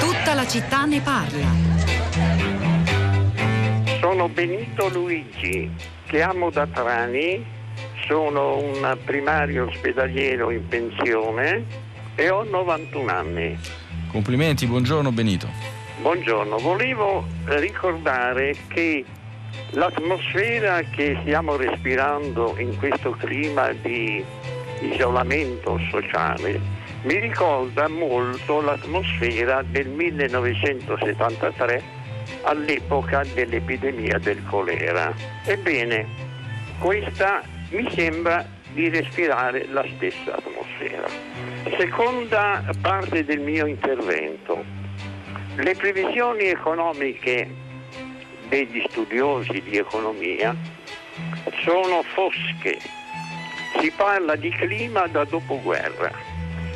Tutta la città ne parla. Sono Benito Luigi, chiamo da Trani, sono un primario ospedaliero in pensione e ho 91 anni. Complimenti, buongiorno Benito. Buongiorno, volevo ricordare che l'atmosfera che stiamo respirando in questo clima di isolamento sociale mi ricorda molto l'atmosfera del 1973 all'epoca dell'epidemia del colera. Ebbene, questa mi sembra di respirare la stessa atmosfera. Seconda parte del mio intervento. Le previsioni economiche degli studiosi di economia sono fosche. Si parla di clima da dopoguerra.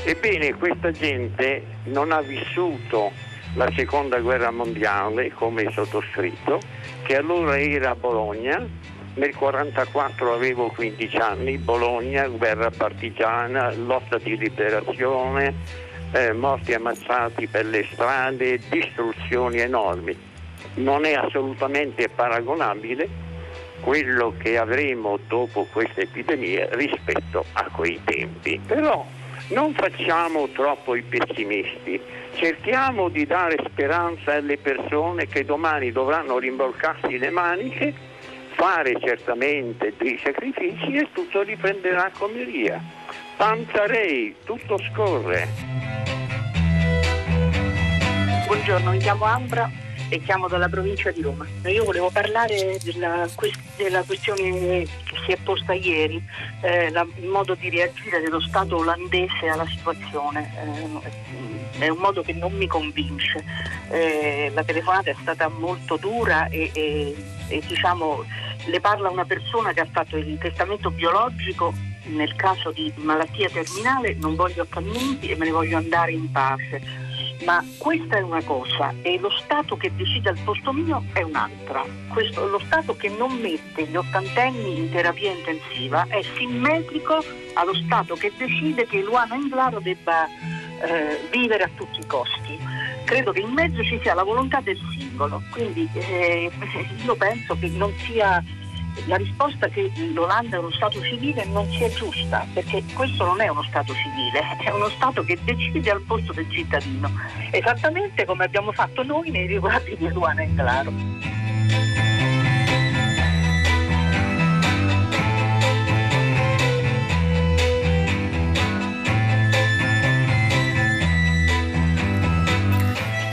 Ebbene, questa gente non ha vissuto la seconda guerra mondiale come sottoscritto, che allora era a Bologna, nel 1944 avevo 15 anni, Bologna, guerra partigiana, lotta di liberazione, eh, morti ammazzati per le strade, distruzioni enormi. Non è assolutamente paragonabile quello che avremo dopo questa epidemia rispetto a quei tempi. Però non facciamo troppo i pessimisti, cerchiamo di dare speranza alle persone che domani dovranno rimbolcarsi le maniche, fare certamente dei sacrifici e tutto riprenderà come via. Panzarei, tutto scorre. Buongiorno, mi chiamo Ambra e chiamo dalla provincia di Roma. Io volevo parlare della, della questione che si è posta ieri, eh, la, il modo di reagire dello Stato olandese alla situazione. Eh, è un modo che non mi convince. Eh, la telefonata è stata molto dura e, e, e diciamo, le parla una persona che ha fatto il testamento biologico nel caso di malattia terminale non voglio accanimenti e me ne voglio andare in pace ma questa è una cosa e lo Stato che decide al posto mio è un'altra. Questo, lo Stato che non mette gli ottantenni in terapia intensiva è simmetrico allo Stato che decide che Luana Inglaro debba eh, vivere a tutti i costi. Credo che in mezzo ci sia la volontà del singolo, quindi eh, io penso che non sia la risposta che l'Olanda è uno Stato civile non sia giusta, perché questo non è uno Stato civile, è uno Stato che decide al posto del cittadino, esattamente come abbiamo fatto noi nei riguardi di Luana e Claro.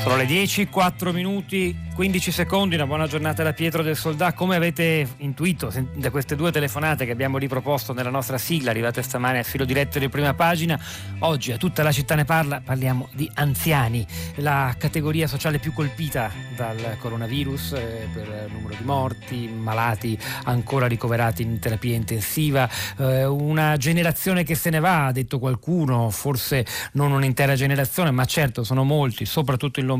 Sono le 10, 4 minuti 15 secondi, una buona giornata da Pietro del Soldà. Come avete intuito da queste due telefonate che abbiamo riproposto nella nostra sigla, arrivate stamane a filo diretto di prima pagina, oggi a tutta la città ne parla, parliamo di anziani, la categoria sociale più colpita dal coronavirus eh, per numero di morti, malati ancora ricoverati in terapia intensiva, eh, una generazione che se ne va, ha detto qualcuno, forse non un'intera generazione, ma certo sono molti, soprattutto in Lombardia,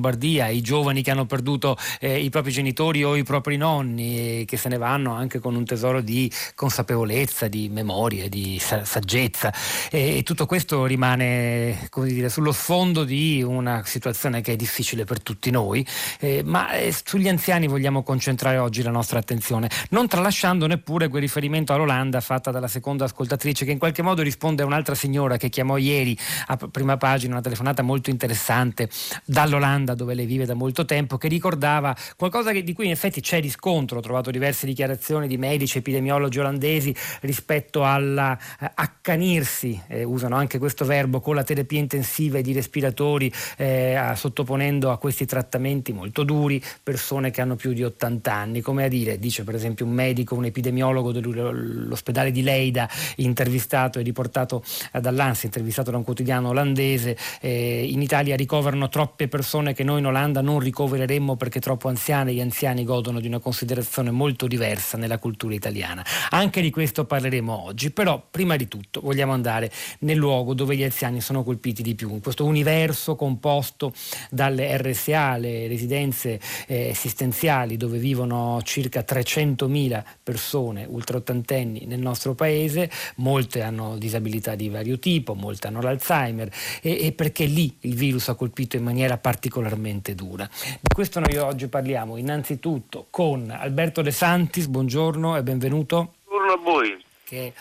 i giovani che hanno perduto eh, i propri genitori o i propri nonni che se ne vanno anche con un tesoro di consapevolezza, di memoria, di saggezza. E, e tutto questo rimane dire, sullo sfondo di una situazione che è difficile per tutti noi, eh, ma eh, sugli anziani vogliamo concentrare oggi la nostra attenzione, non tralasciando neppure quel riferimento all'Olanda fatta dalla seconda ascoltatrice che in qualche modo risponde a un'altra signora che chiamò ieri a prima pagina una telefonata molto interessante dall'Olanda dove lei vive da molto tempo che ricordava qualcosa che, di cui in effetti c'è riscontro, ho trovato diverse dichiarazioni di medici, epidemiologi olandesi rispetto all'accanirsi, eh, eh, usano anche questo verbo, con la terapia intensiva e di respiratori, eh, sottoponendo a questi trattamenti molto duri persone che hanno più di 80 anni, come a dire, dice per esempio un medico, un epidemiologo dell'ospedale di Leida, intervistato e riportato dall'ANSA, intervistato da un quotidiano olandese, eh, in Italia ricoverano troppe persone che noi in Olanda non ricovereremmo perché troppo anziani, gli anziani godono di una considerazione molto diversa nella cultura italiana. Anche di questo parleremo oggi, però prima di tutto vogliamo andare nel luogo dove gli anziani sono colpiti di più, in questo universo composto dalle RSA, le residenze eh, assistenziali dove vivono circa 300.000 persone ultraottantenni nel nostro paese, molte hanno disabilità di vario tipo, molte hanno l'Alzheimer e, e perché lì il virus ha colpito in maniera particolarmente dura. Di questo noi oggi parliamo innanzitutto con Alberto De Santis, buongiorno e benvenuto. Buongiorno a voi. Che è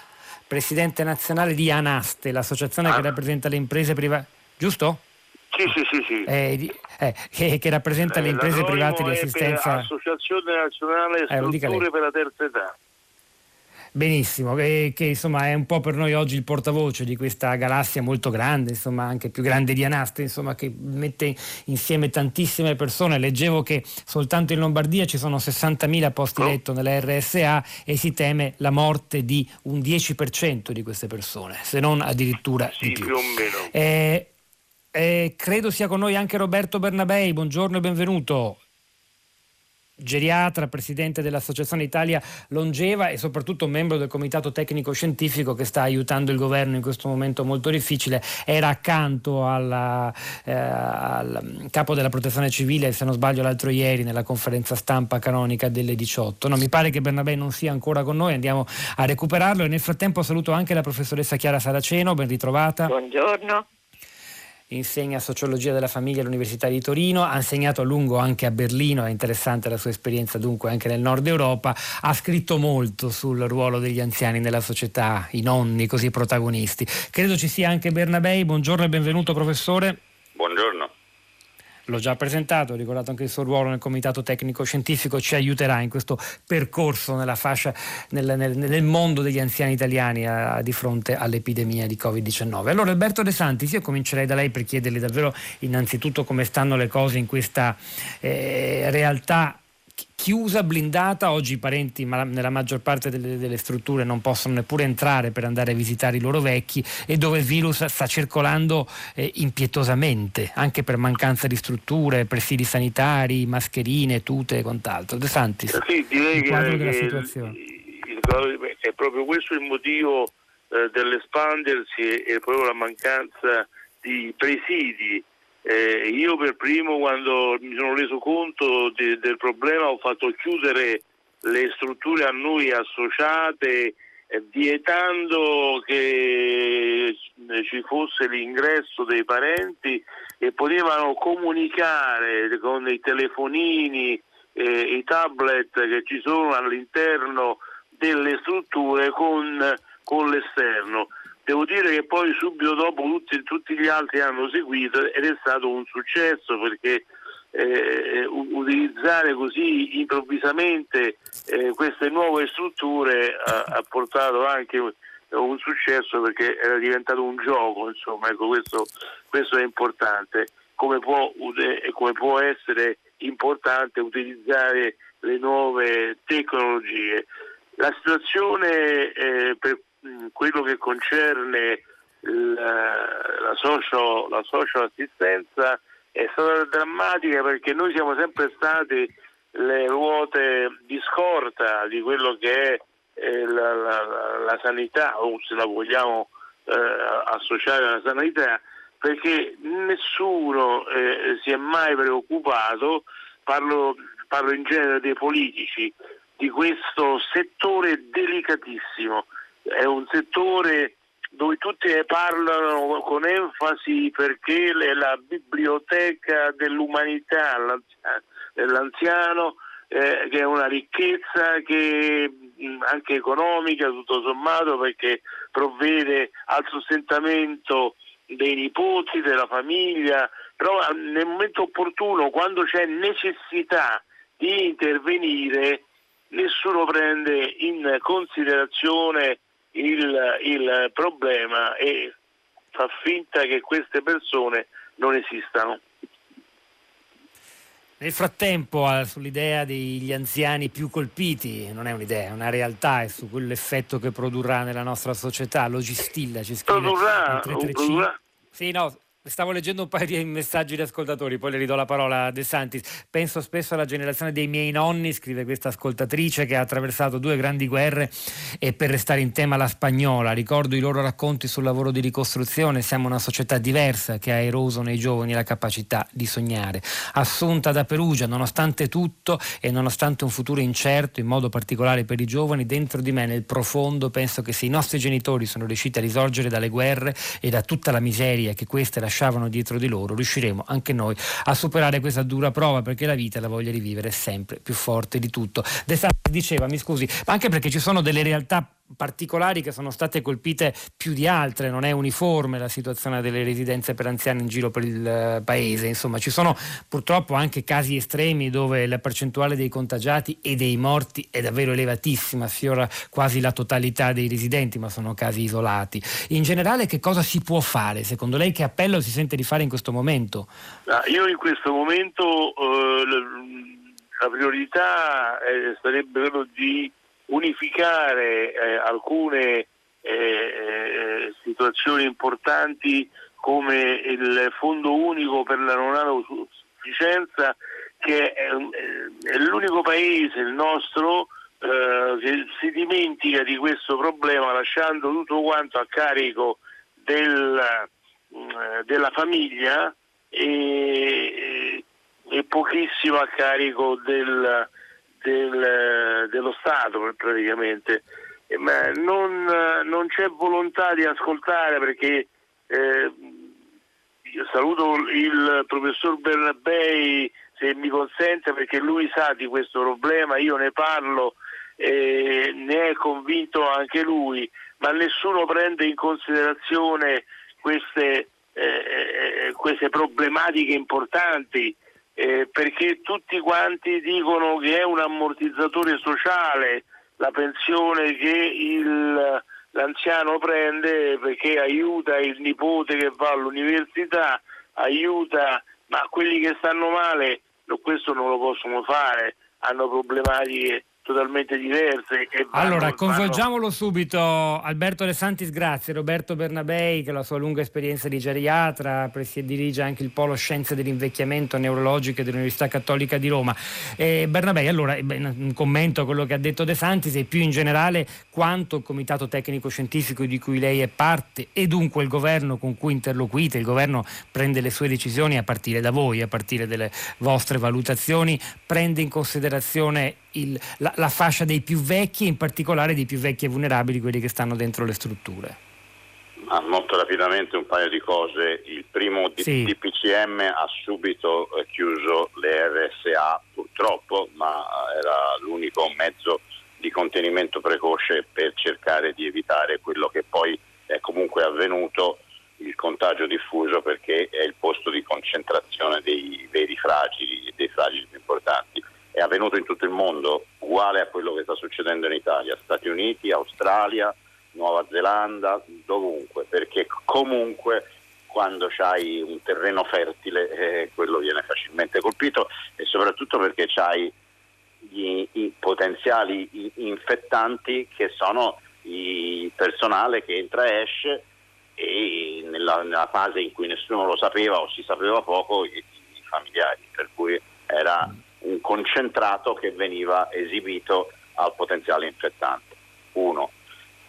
presidente nazionale di Anaste, l'associazione ah. che rappresenta le imprese private. Giusto? Sì, sì, sì. sì. Eh, eh, che, che, rappresenta eh, le imprese private di assistenza. Associazione Nazionale eh, Strutture per la Terza Età. Benissimo, che, che, insomma è un po' per noi oggi il portavoce di questa galassia molto grande, insomma anche più grande di Anaste, insomma che mette insieme tantissime persone. Leggevo che soltanto in Lombardia ci sono 60.000 posti oh. letto nella RSA e si teme la morte di un 10% di queste persone, se non addirittura sì, di più. più o meno. Eh, eh, credo sia con noi anche Roberto Bernabei, buongiorno e benvenuto geriatra, presidente dell'Associazione Italia Longeva e soprattutto membro del comitato tecnico scientifico che sta aiutando il governo in questo momento molto difficile, era accanto alla, eh, al capo della protezione civile, se non sbaglio l'altro ieri, nella conferenza stampa canonica delle 18. No, mi pare che Bernabé non sia ancora con noi, andiamo a recuperarlo e nel frattempo saluto anche la professoressa Chiara Saraceno, ben ritrovata. Buongiorno insegna sociologia della famiglia all'Università di Torino, ha insegnato a lungo anche a Berlino, è interessante la sua esperienza dunque anche nel nord Europa, ha scritto molto sul ruolo degli anziani nella società, i nonni così protagonisti. Credo ci sia anche Bernabei, buongiorno e benvenuto professore. Buongiorno l'ho già presentato, ho ricordato anche il suo ruolo nel comitato tecnico scientifico, ci aiuterà in questo percorso nella fascia, nel, nel, nel mondo degli anziani italiani a, di fronte all'epidemia di Covid-19. Allora Alberto De Santis, io comincerei da lei per chiederle davvero innanzitutto come stanno le cose in questa eh, realtà chiusa, blindata, oggi i parenti nella maggior parte delle, delle, strutture non possono neppure entrare per andare a visitare i loro vecchi e dove il virus sta circolando eh, impietosamente, anche per mancanza di strutture, presidi sanitari, mascherine, tute e quant'altro. De Santis, sì, direi che, della situazione. è proprio questo il motivo eh, dell'espandersi e proprio la mancanza di presidi eh, io per primo quando mi sono reso conto de, del problema ho fatto chiudere le strutture a noi associate eh, vietando che ci fosse l'ingresso dei parenti e potevano comunicare con i telefonini, eh, i tablet che ci sono all'interno delle strutture con, con l'esterno. Devo dire che poi subito dopo tutti, tutti gli altri hanno seguito ed è stato un successo perché eh, utilizzare così improvvisamente eh, queste nuove strutture ha, ha, portato anche un successo perché era diventato un gioco, insomma, ecco, questo, questo, è importante, come può, come può, essere importante utilizzare le nuove tecnologie. La situazione eh, per quello che concerne la, la, socio, la è stata drammatica perché noi siamo sempre stati le ruote di scorta di quello che è eh, la, la, la, sanità o se la vogliamo eh, associare alla sanità perché nessuno eh, si è mai preoccupato, parlo, parlo in genere dei politici, di questo settore delicatissimo è un settore dove tutti ne parlano con enfasi perché è la biblioteca dell'umanità dell'anziano, eh, che è una ricchezza che anche economica tutto sommato perché provvede al sostentamento dei nipoti, della famiglia, però nel momento opportuno, quando c'è necessità di intervenire, nessuno prende in considerazione il, il problema e fa finta che queste persone non esistano. Nel frattempo, sull'idea degli anziani più colpiti, non è un'idea, è una realtà, è su quell'effetto che produrrà nella nostra società. Logistil ci scrive produrrà, produrrà. Sì, no, Stavo leggendo un paio di messaggi di ascoltatori, poi le ridò la parola a De Santis. Penso spesso alla generazione dei miei nonni, scrive questa ascoltatrice, che ha attraversato due grandi guerre e per restare in tema la spagnola. Ricordo i loro racconti sul lavoro di ricostruzione. Siamo una società diversa che ha eroso nei giovani la capacità di sognare. Assunta da Perugia, nonostante tutto e nonostante un futuro incerto, in modo particolare per i giovani, dentro di me, nel profondo, penso che se i nostri genitori sono riusciti a risorgere dalle guerre e da tutta la miseria che queste lasciano lasciavano dietro di loro, riusciremo anche noi a superare questa dura prova perché la vita la voglia di vivere è sempre più forte di tutto. De Santi diceva, mi scusi, ma anche perché ci sono delle realtà particolari che sono state colpite più di altre, non è uniforme la situazione delle residenze per anziani in giro per il eh, paese, insomma ci sono purtroppo anche casi estremi dove la percentuale dei contagiati e dei morti è davvero elevatissima, sfiora quasi la totalità dei residenti, ma sono casi isolati. In generale che cosa si può fare? Secondo lei che appello si sente di fare in questo momento? io in questo momento eh, la priorità eh, sarebbe quello di unificare eh, alcune eh, eh, situazioni importanti come il Fondo Unico per la non autosufficienza che è, è, l'unico paese, il nostro, eh, che si dimentica di questo problema lasciando tutto quanto a carico del, eh, della famiglia e, e pochissimo a carico del, del, dello Stato praticamente. Eh, ma non, non, c'è volontà di ascoltare perché eh, saluto il professor Bernabei se mi consente perché lui sa di questo problema, io ne parlo e ne è convinto anche lui, ma nessuno prende in considerazione queste, eh, eh queste problematiche importanti eh, perché tutti quanti dicono che è un ammortizzatore sociale la pensione che il, l'anziano prende perché aiuta il nipote che va all'università, aiuta, ma quelli che stanno male questo non lo possono fare, hanno problematiche totalmente diverse. allora, coinvolgiamolo subito. Alberto De Santis, grazie. Roberto Bernabei, che la sua lunga esperienza di geriatra, dirige anche il Polo Scienze dell'Invecchiamento Neurologiche dell'Università Cattolica di Roma. Eh, Bernabei, allora, un commento a quello che ha detto De Santis e più in generale quanto il Comitato Tecnico Scientifico di cui lei è parte e dunque il governo con cui interloquite, il governo prende le sue decisioni a partire da voi, a partire dalle vostre valutazioni, prende in considerazione il, la, la fascia dei più vecchi e in particolare dei più vecchi e vulnerabili, quelli che stanno dentro le strutture. Ah, molto rapidamente un paio di cose. Il primo sì. DPCM ha subito eh, chiuso le RSA purtroppo, ma era l'unico mezzo di contenimento precoce per cercare di evitare quello che poi è comunque avvenuto, il contagio diffuso perché è il posto di concentrazione dei veri fragili, dei fragili più importanti è avvenuto in tutto il mondo, uguale a quello che sta succedendo in Italia, Stati Uniti, Australia, Nuova Zelanda, dovunque, perché comunque quando hai un terreno fertile eh, quello viene facilmente colpito e soprattutto perché hai gli, i potenziali infettanti che sono il personale che entra e esce e nella, nella, fase in cui nessuno lo sapeva o si sapeva poco i, i familiari, per cui era concentrato che veniva esibito al potenziale infettante. Uno,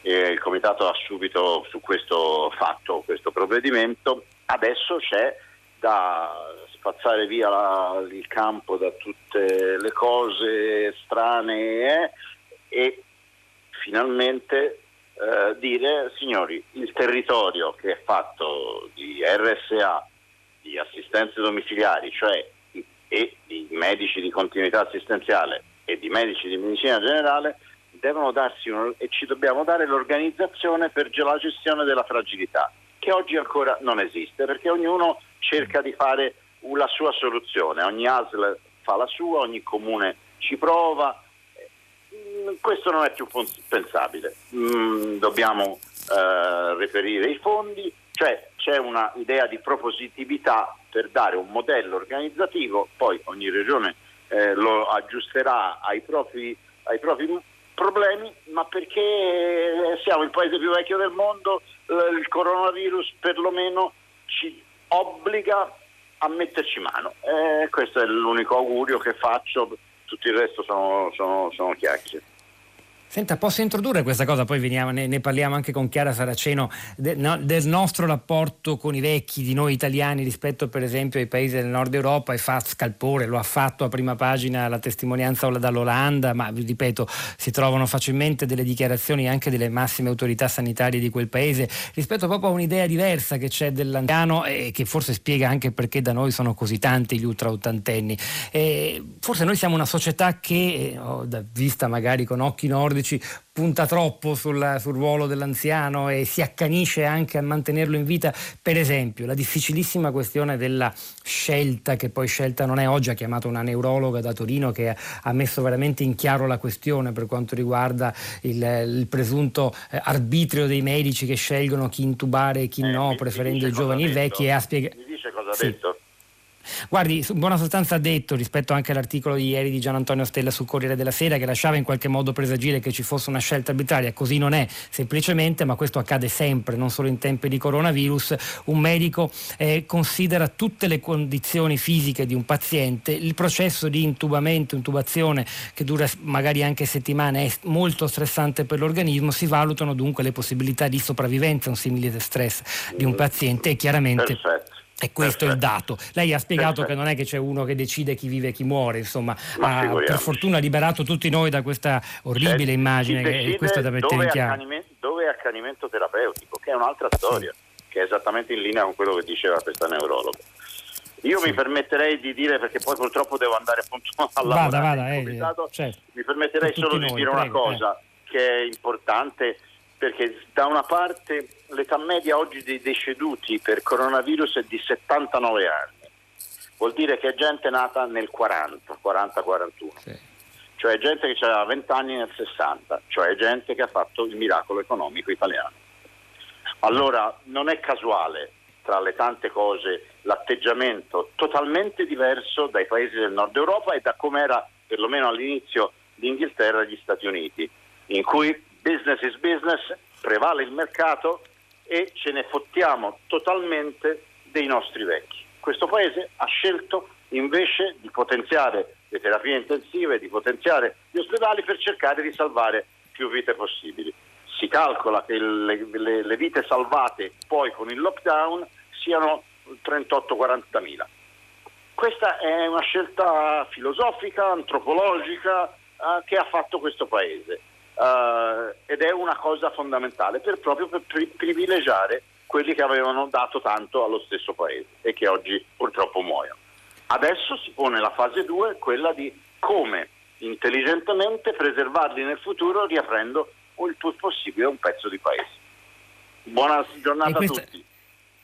eh, il Comitato ha subito su questo fatto questo provvedimento, adesso c'è da spazzare via la, il campo da tutte le cose strane eh, e finalmente eh, dire signori il territorio che è fatto di RSA, di assistenze domiciliari, cioè e di medici di continuità assistenziale e di medici di medicina generale devono darsi un, e ci dobbiamo dare l'organizzazione per la gestione della fragilità, che oggi ancora non esiste, perché ognuno cerca di fare la sua soluzione, ogni ASL fa la sua, ogni comune ci prova, mm, questo non è più pensabile, mm, dobbiamo eh, reperire i fondi, cioè c'è un'idea di propositività per dare un modello organizzativo, poi ogni regione eh, lo aggiusterà ai propri, ai propri, problemi, ma perché siamo il paese più vecchio del mondo, eh, il coronavirus perlomeno ci obbliga a metterci mano. Eh, questo è l'unico augurio che faccio, tutto il resto sono, sono, sono chiacchiere. Senta, posso introdurre questa cosa? Poi veniamo, ne, ne, parliamo anche con Chiara Saraceno de, no, del nostro rapporto con i vecchi, di noi italiani rispetto per esempio ai paesi del nord Europa e fa scalpore, lo ha fatto a prima pagina la testimonianza dall'Olanda, ma vi ripeto, si trovano facilmente delle dichiarazioni anche delle massime autorità sanitarie di quel paese rispetto proprio a un'idea diversa che c'è dell'anziano e che forse spiega anche perché da noi sono così tanti gli ultra ottantenni. E forse noi siamo una società che, oh, vista magari con occhi nordici, nordici punta troppo sul, sul, ruolo dell'anziano e si accanisce anche a mantenerlo in vita. Per esempio, la difficilissima questione della scelta, che poi scelta non è oggi, ha chiamato una neurologa da Torino che ha messo veramente in chiaro la questione per quanto riguarda il, il presunto eh, arbitrio dei medici che scelgono chi intubare e chi eh, no, preferendo i giovani e i vecchi. E ha spiegato. Mi dice cosa ha sì. detto? Guardi, in buona sostanza ha detto, rispetto anche all'articolo di ieri di Gian Antonio Stella sul Corriere della Sera, che lasciava in qualche modo presagire che ci fosse una scelta arbitraria, così non è semplicemente, ma questo accade sempre, non solo in tempi di coronavirus, un medico eh, considera tutte le condizioni fisiche di un paziente, il processo di intubamento, intubazione che dura magari anche settimane è molto stressante per l'organismo, si valutano dunque le possibilità di sopravvivenza, un simile stress di un paziente e chiaramente... Perfetto e questo è il dato. Lei ha spiegato che non è che c'è uno che decide chi vive e chi muore, insomma, ha per fortuna liberato tutti noi da questa orribile c'è immagine che questo è da mettere in chiaro. Dove è accanimento terapeutico, che è un'altra storia, sì. che è esattamente in linea con quello che diceva questa neurologa. Io sì. mi permetterei di dire, perché poi purtroppo devo andare appunto a lavorare vada, vada, eh, certo. mi permetterei solo di dire una cosa eh. che è importante perché da una parte l'età media oggi dei deceduti per coronavirus è di 79 anni, vuol dire che è gente nata nel 40, 40-41, sì. cioè gente che aveva 20 anni nel 60, cioè gente che ha fatto il miracolo economico italiano. Allora non è casuale tra le tante cose l'atteggiamento totalmente diverso dai paesi del nord Europa e da come era perlomeno all'inizio l'Inghilterra e gli Stati Uniti, in cui business is business, prevale il mercato e ce ne fottiamo totalmente dei nostri vecchi. Questo Paese ha scelto invece di potenziare le terapie intensive, di potenziare gli ospedali per cercare di salvare più vite possibili. Si calcola che le, le, le vite salvate poi con il lockdown siano 38-40 mila. Questa è una scelta filosofica, antropologica eh, che ha fatto questo Paese uh, ed è una cosa fondamentale per, proprio per pri- privilegiare quelli che avevano dato tanto allo stesso paese e che oggi purtroppo muoiono. Adesso si pone la fase 2, quella di come intelligentemente preservarli nel futuro riaprendo il più possibile un pezzo di paese. Buona giornata questa... a tutti.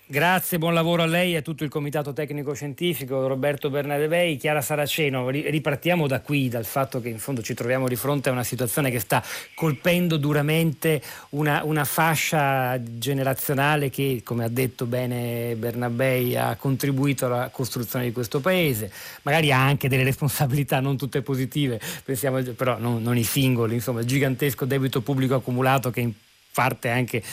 Grazie, buon lavoro a lei e a tutto il Comitato Tecnico Scientifico, Roberto Bernadevei, Chiara Saraceno. Ripartiamo da qui, dal fatto che in fondo ci troviamo di fronte a una situazione che sta colpendo duramente una, una fascia generazionale che, come ha detto bene Bernabei, ha contribuito alla costruzione di questo paese. Magari ha anche delle responsabilità non tutte positive, pensiamo, però non, non i singoli, insomma, il gigantesco debito pubblico accumulato che parte anche,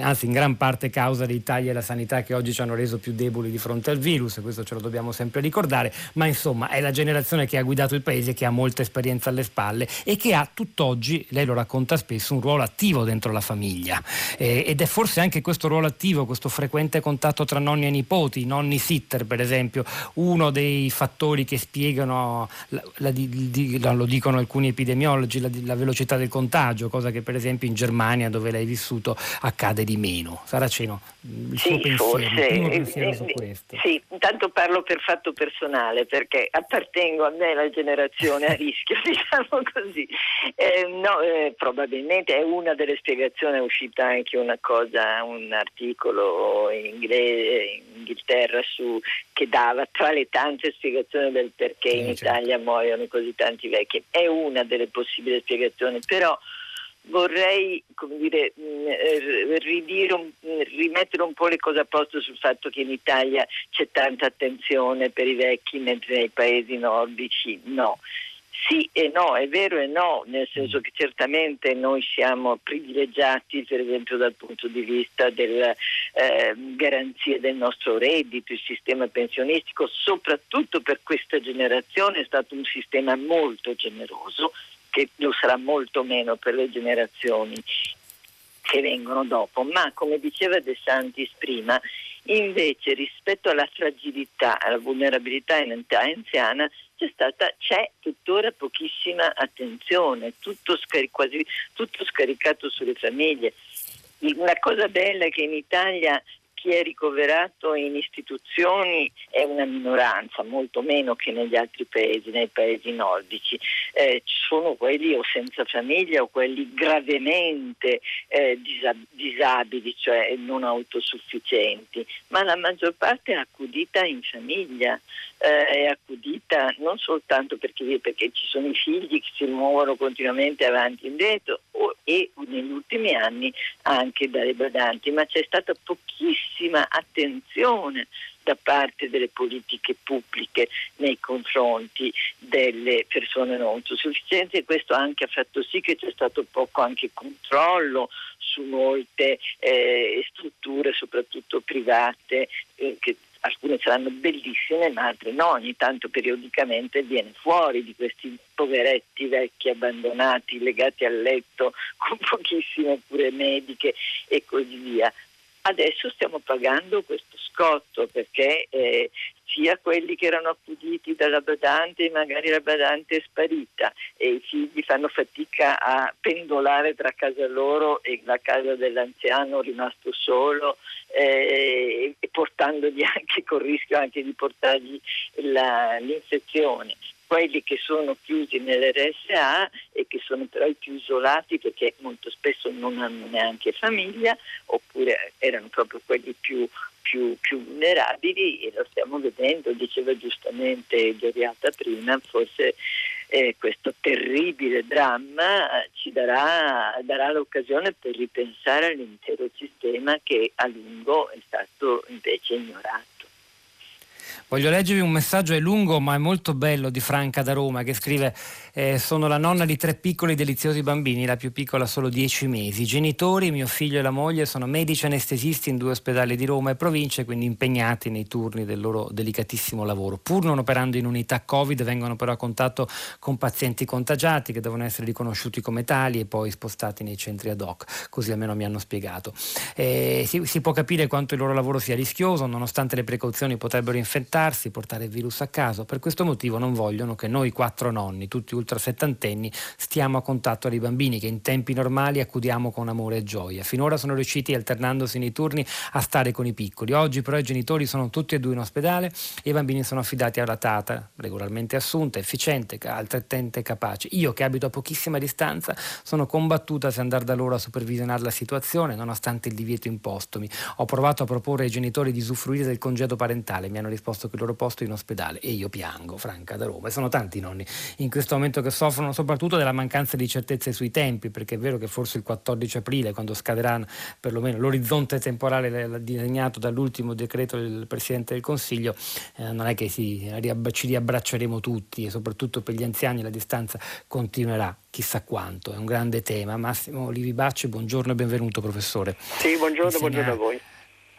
anzi in gran parte causa dei tagli alla sanità che oggi ci hanno reso più deboli di fronte al virus, questo ce lo dobbiamo sempre ricordare, ma insomma è la generazione che ha guidato il paese, che ha molta esperienza alle spalle e che ha tutt'oggi, lei lo racconta spesso, un ruolo attivo dentro la famiglia. Eh, ed è forse anche questo ruolo attivo, questo frequente contatto tra nonni e nipoti, nonni sitter per esempio, uno dei fattori che spiegano, la, la, di, lo dicono alcuni epidemiologi, la, la velocità del contagio, cosa che per esempio in Germania dove l'hai vissuto accade di meno. Saraceno, il sì, suo pensiero, forse, il pensiero su questo. Sì, intanto parlo per fatto personale perché appartengo a me la generazione a rischio, diciamo così. Eh, no, eh, probabilmente è una delle spiegazioni, è uscita anche una cosa, un articolo in, inglese, in Inghilterra su, che dava tra le tante spiegazioni del perché in certo. Italia muoiono così tanti vecchi. È una delle possibili spiegazioni, però vorrei dire, mm, eh, ridire, rimettere un po' le cose a posto sul fatto che in Italia c'è tanta attenzione per i vecchi mentre nei paesi nordici no. Sì e no, è vero e no, nel senso che certamente noi siamo privilegiati per esempio dal punto di vista delle eh, garanzie del nostro reddito, il sistema pensionistico, soprattutto per questa generazione è stato un sistema molto generoso che lo sarà molto meno per le generazioni che vengono dopo, ma come diceva De Santis prima, invece rispetto alla fragilità, alla vulnerabilità in età anziana c'è, stata, c'è tuttora pochissima attenzione, tutto, scaric- quasi, tutto scaricato sulle famiglie. La cosa bella è che in Italia chi è ricoverato in istituzioni è una minoranza, molto meno che negli altri paesi, nei paesi nordici. Eh, sono quelli o senza famiglia o quelli gravemente eh, disabili, cioè non autosufficienti, ma la maggior parte è accudita in famiglia, eh, è accudita non soltanto perché, perché, ci sono i figli che si muovono continuamente avanti e indietro o, e negli ultimi anni anche dalle badanti, ma c'è stata pochissima attenzione da parte delle politiche pubbliche nei confronti delle persone non autosufficienti e questo anche ha fatto sì che c'è stato poco anche controllo su molte eh, strutture, soprattutto private, eh, che alcune saranno bellissime ma altre no, ogni tanto periodicamente viene fuori di questi poveretti vecchi abbandonati legati al letto con pochissime cure mediche e così via. Adesso stiamo pagando questo scotto perché eh, sia quelli che erano accuditi dalla badante, magari la badante è sparita e i figli fanno fatica a pendolare tra casa loro e la casa dell'anziano rimasto solo eh, portandogli anche con il rischio anche di portargli la, l'infezione quelli che sono chiusi nell'RSA e che sono però i più isolati perché molto spesso non hanno neanche famiglia oppure erano proprio quelli più, più, più vulnerabili e lo stiamo vedendo, diceva giustamente Gioriata prima, forse eh, questo terribile dramma ci darà, darà l'occasione per ripensare all'intero sistema che a lungo è stato invece ignorato. Voglio leggervi un messaggio, è lungo ma è molto bello, di Franca da Roma, che scrive eh, sono la nonna di tre piccoli deliziosi bambini, la più piccola solo dieci mesi. I genitori, mio figlio e la moglie, sono medici anestesisti in due ospedali di Roma e province, quindi impegnati nei turni del loro delicatissimo lavoro. Pur non operando in unità Covid, vengono però a contatto con pazienti contagiati che devono essere riconosciuti come tali e poi spostati nei centri ad hoc, così almeno mi hanno spiegato. Eh, si, si può capire quanto il loro lavoro sia rischioso, nonostante le precauzioni potrebbero infettarsi, portare il virus a casa. Per questo motivo non vogliono che noi quattro nonni, tutti ultra settantenni, stiamo a contatto dei bambini che in tempi normali accudiamo con amore e gioia. Finora sono riusciti, alternandosi nei turni, a stare con i piccoli. Oggi però i genitori sono tutti e due in ospedale e i bambini sono affidati alla tata, regolarmente assunta, efficiente, altrettanto capace. Io che abito a pochissima distanza sono combattuta se andare da loro a supervisionare la situazione, nonostante il divieto impostomi. Ho provato a proporre ai genitori di usufruire del congedo parentale, mi hanno risposto che il loro posto è in ospedale e io piango, Franca da Roma. E sono tanti i nonni in questo momento che soffrono soprattutto della mancanza di certezze sui tempi, perché è vero che forse il 14 aprile, quando scadrà perlomeno l'orizzonte temporale disegnato dall'ultimo decreto del Presidente del Consiglio, eh, non è che si, ci riabbracceremo tutti e soprattutto per gli anziani la distanza continuerà chissà quanto, è un grande tema. Massimo Livi Bacci, buongiorno e benvenuto professore. Sì, buongiorno, Insegna... buongiorno a voi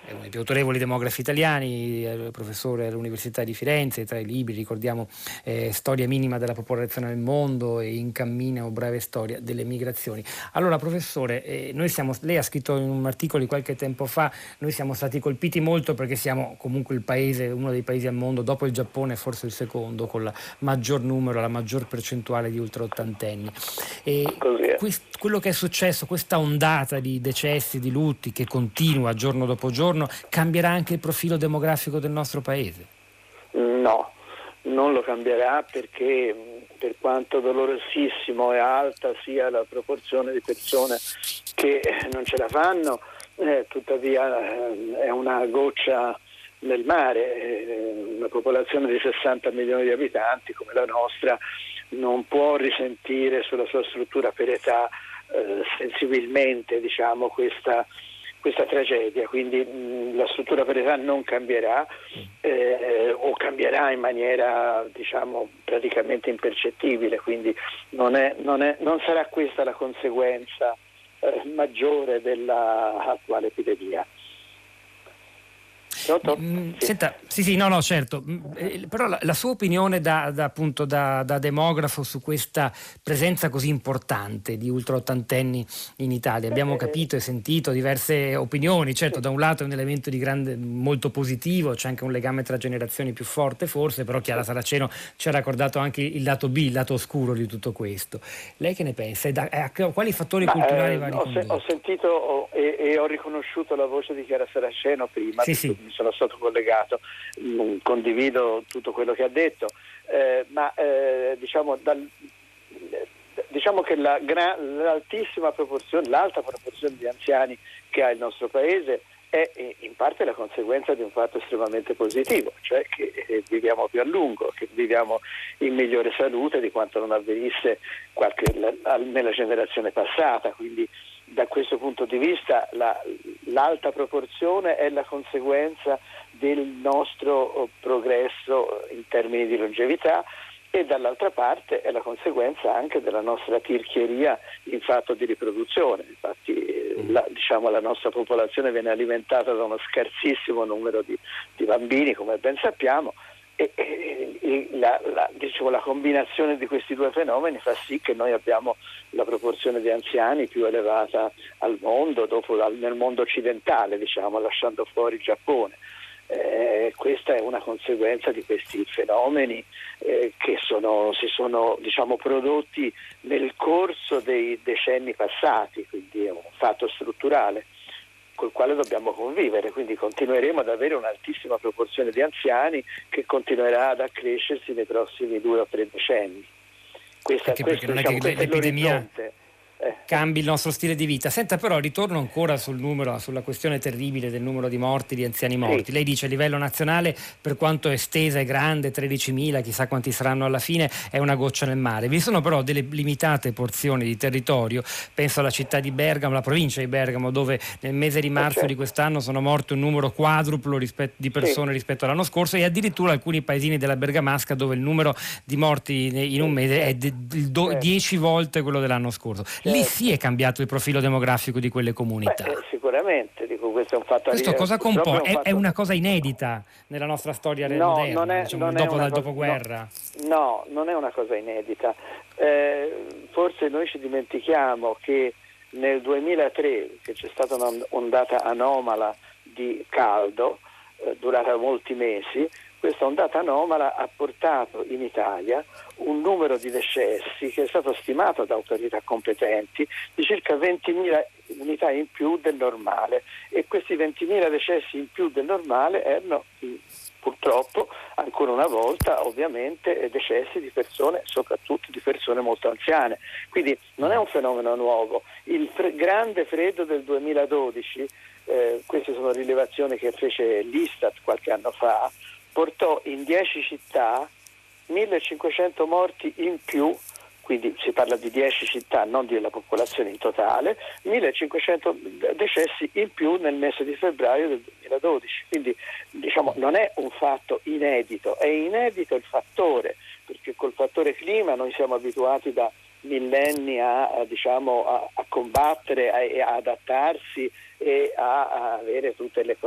è uno dei più autorevoli demografi italiani, professore all'Università di Firenze, tra i libri ricordiamo eh, Storia minima della popolazione nel mondo e In cammino o breve storia delle migrazioni. Allora professore, eh, noi siamo, lei ha scritto in un articolo di qualche tempo fa, noi siamo stati colpiti molto perché siamo comunque il paese, uno dei paesi al mondo, dopo il Giappone forse il secondo, con la maggior numero, la maggior percentuale di ultraottantenni. E quest, quello che è successo, questa ondata di decessi, di lutti che continua giorno dopo giorno, giorno cambierà anche il profilo demografico del nostro paese? No, non lo cambierà perché per quanto dolorosissimo e alta sia la proporzione di persone che non ce la fanno, eh, tuttavia eh, è una goccia nel mare, eh, una popolazione di 60 milioni di abitanti come la nostra non può risentire sulla sua struttura per età eh, sensibilmente diciamo, questa questa tragedia, quindi mh, la struttura per età non cambierà eh, o cambierà in maniera diciamo, praticamente impercettibile, quindi non, è, non, è, non sarà questa la conseguenza eh, maggiore dell'attuale epidemia. Mm, senta, sì, sì, no, no, certo. Mm, eh, però la, la sua opinione da, da, appunto, da, da, demografo su questa presenza così importante di ultraottantenni in Italia. Abbiamo capito e sentito diverse opinioni. Certo, da un lato è un elemento di grande, molto positivo, c'è anche un legame tra generazioni più forte, forse, però Chiara Saraceno ci ha raccordato anche il lato B, il lato oscuro di tutto questo. Lei che ne pensa? Da, a quali fattori Ma, culturali eh, va ho, se, ho sentito ho, e, e, ho riconosciuto la voce di Chiara Saraceno prima. Sì, sì sono stato collegato, mm, condivido tutto quello che ha detto, eh, ma eh, diciamo, dal, diciamo, che la, l'altissima proporzione, l'alta proporzione di anziani che ha il nostro Paese è in parte la conseguenza di un fatto estremamente positivo, cioè che eh, viviamo più a lungo, che viviamo in migliore salute di quanto non avvenisse qualche, nella generazione passata. Quindi da questo punto di vista la, l'alta proporzione è la conseguenza del nostro oh, progresso in termini di longevità e dall'altra parte è la conseguenza anche della nostra tirchieria in fatto di riproduzione. Infatti mm. la, diciamo, la nostra popolazione viene alimentata da uno scarsissimo numero di, di bambini, come ben sappiamo, e, e la, la, diciamo, la, combinazione di questi due fenomeni fa sì che noi abbiamo la proporzione di anziani più elevata al mondo, dopo, nel mondo occidentale, diciamo, lasciando fuori il Giappone. Eh, questa è una conseguenza di questi fenomeni eh, che sono, si sono diciamo, prodotti nel corso dei decenni passati, quindi è un fatto strutturale col quale dobbiamo convivere, quindi continueremo ad avere un'altissima proporzione di anziani che continuerà ad accrescersi nei prossimi due o tre decenni. Questa, Anche questo, perché non diciamo, è che l'epidemia eh. Cambi il nostro stile di vita. Senta però, ritorno ancora sul numero, sulla questione terribile del numero di morti, di anziani morti. Sì. Lei dice a livello nazionale, per quanto estesa e grande, 13.000, chissà quanti saranno alla fine, è una goccia nel mare. Vi sono però delle limitate porzioni di territorio, penso alla città di Bergamo, la provincia di Bergamo, dove nel mese di marzo di quest'anno sono morti un numero quadruplo rispetto, di persone sì. rispetto all'anno scorso e addirittura alcuni paesini della Bergamasca dove il numero di morti in un mese è 10 volte quello dell'anno scorso lì certo. sì è cambiato il profilo demografico di quelle comunità. Beh, sicuramente, dico, questo è un fatto Questo cosa compone? È, è, una cosa inedita nella nostra storia no, moderna, non è, diciamo, non dopo dal cosa, dopoguerra? No, no, non è una cosa inedita. Eh, forse noi ci dimentichiamo che nel 2003, che c'è stata un'ondata anomala di caldo, eh, durata molti mesi, questa ondata anomala ha portato in Italia un numero di decessi che è stato stimato da autorità competenti di circa 20.000 unità in più del normale e questi 20.000 decessi in più del normale erano purtroppo ancora una volta ovviamente decessi di persone, soprattutto di persone molto anziane. Quindi non è un fenomeno nuovo. Il fre- grande freddo del 2012, eh, queste sono rilevazioni che fece l'Istat qualche anno fa, portò in 10 città 1500 morti in più, quindi si parla di 10 città, non della popolazione in totale, 1500 decessi in più nel mese di febbraio del 2012. Quindi diciamo, non è un fatto inedito, è inedito il fattore, perché col fattore clima noi siamo abituati da millenni a, a, diciamo, a, a combattere a adattarsi e a, tutte le,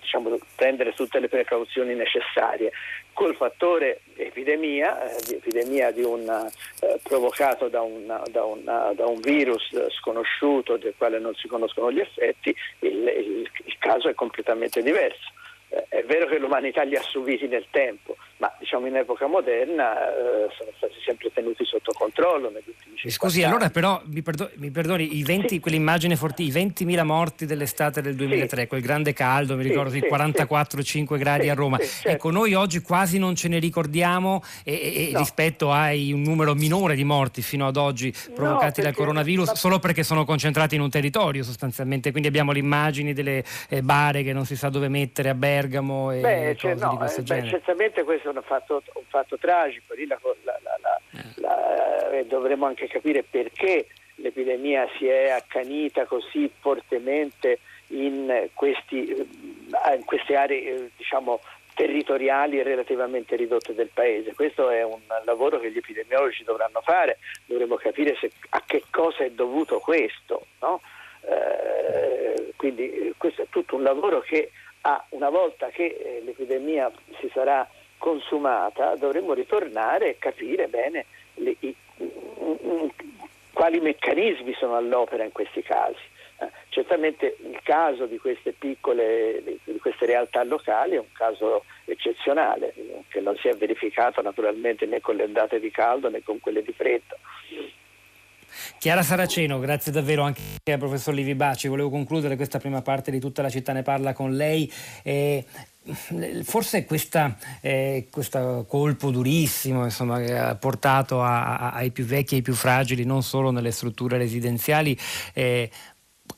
diciamo, prendere tutte le precauzioni necessarie. Col fattore epidemia, eh, epidemia di una, eh, provocato da, una, da, una, da, un virus sconosciuto del quale non si conoscono gli effetti, il, il, il caso è completamente diverso. Eh, è vero che l'umanità li ha subiti nel tempo, ma diciamo in epoca moderna eh, sono stati sempre tenuti sotto controllo negli ultimi 50 Scusi, anni. allora però mi, perdo- mi perdoni, 20, sì. quell'immagine forti, i 20.000 morti dell'estate del 2003, sì. quel grande caldo, mi ricordo, sì, 44-5 gradi a Roma. Certo. Ecco, noi oggi quasi non ce ne ricordiamo e, e no. rispetto a un numero minore di morti fino ad oggi provocati no, dal coronavirus, ma... solo perché sono concentrati in un territorio sostanzialmente, quindi abbiamo le immagini delle eh, bare che non si sa dove mettere a Bergamo e beh, cose cioè, no, di questo eh, genere. Beh, certamente questo un fatto, un fatto tragico, lì la, la, eh. dovremmo anche capire perché l'epidemia si è accanita così fortemente in, questi, in queste aree diciamo, territoriali relativamente ridotte del paese. Questo è un lavoro che gli epidemiologi dovranno fare, dovremo capire se, a che cosa è dovuto questo. No? Eh, quindi questo è tutto un lavoro che ha, una volta che eh, l'epidemia si sarà consumata dovremo ritornare e capire bene le, i, quali meccanismi sono all'opera in questi casi. Eh, certamente il caso di queste piccole, di queste realtà locali è un caso eccezionale, che non si è verificato naturalmente né con le ondate di caldo né con quelle di freddo. Chiara Saraceno, grazie davvero anche al professor Livi Baci. Volevo concludere questa prima parte di tutta la città ne parla con lei. Eh, forse questa, eh, questo colpo durissimo insomma, che ha portato a, a, ai più vecchi e ai più fragili, non solo nelle strutture residenziali, eh,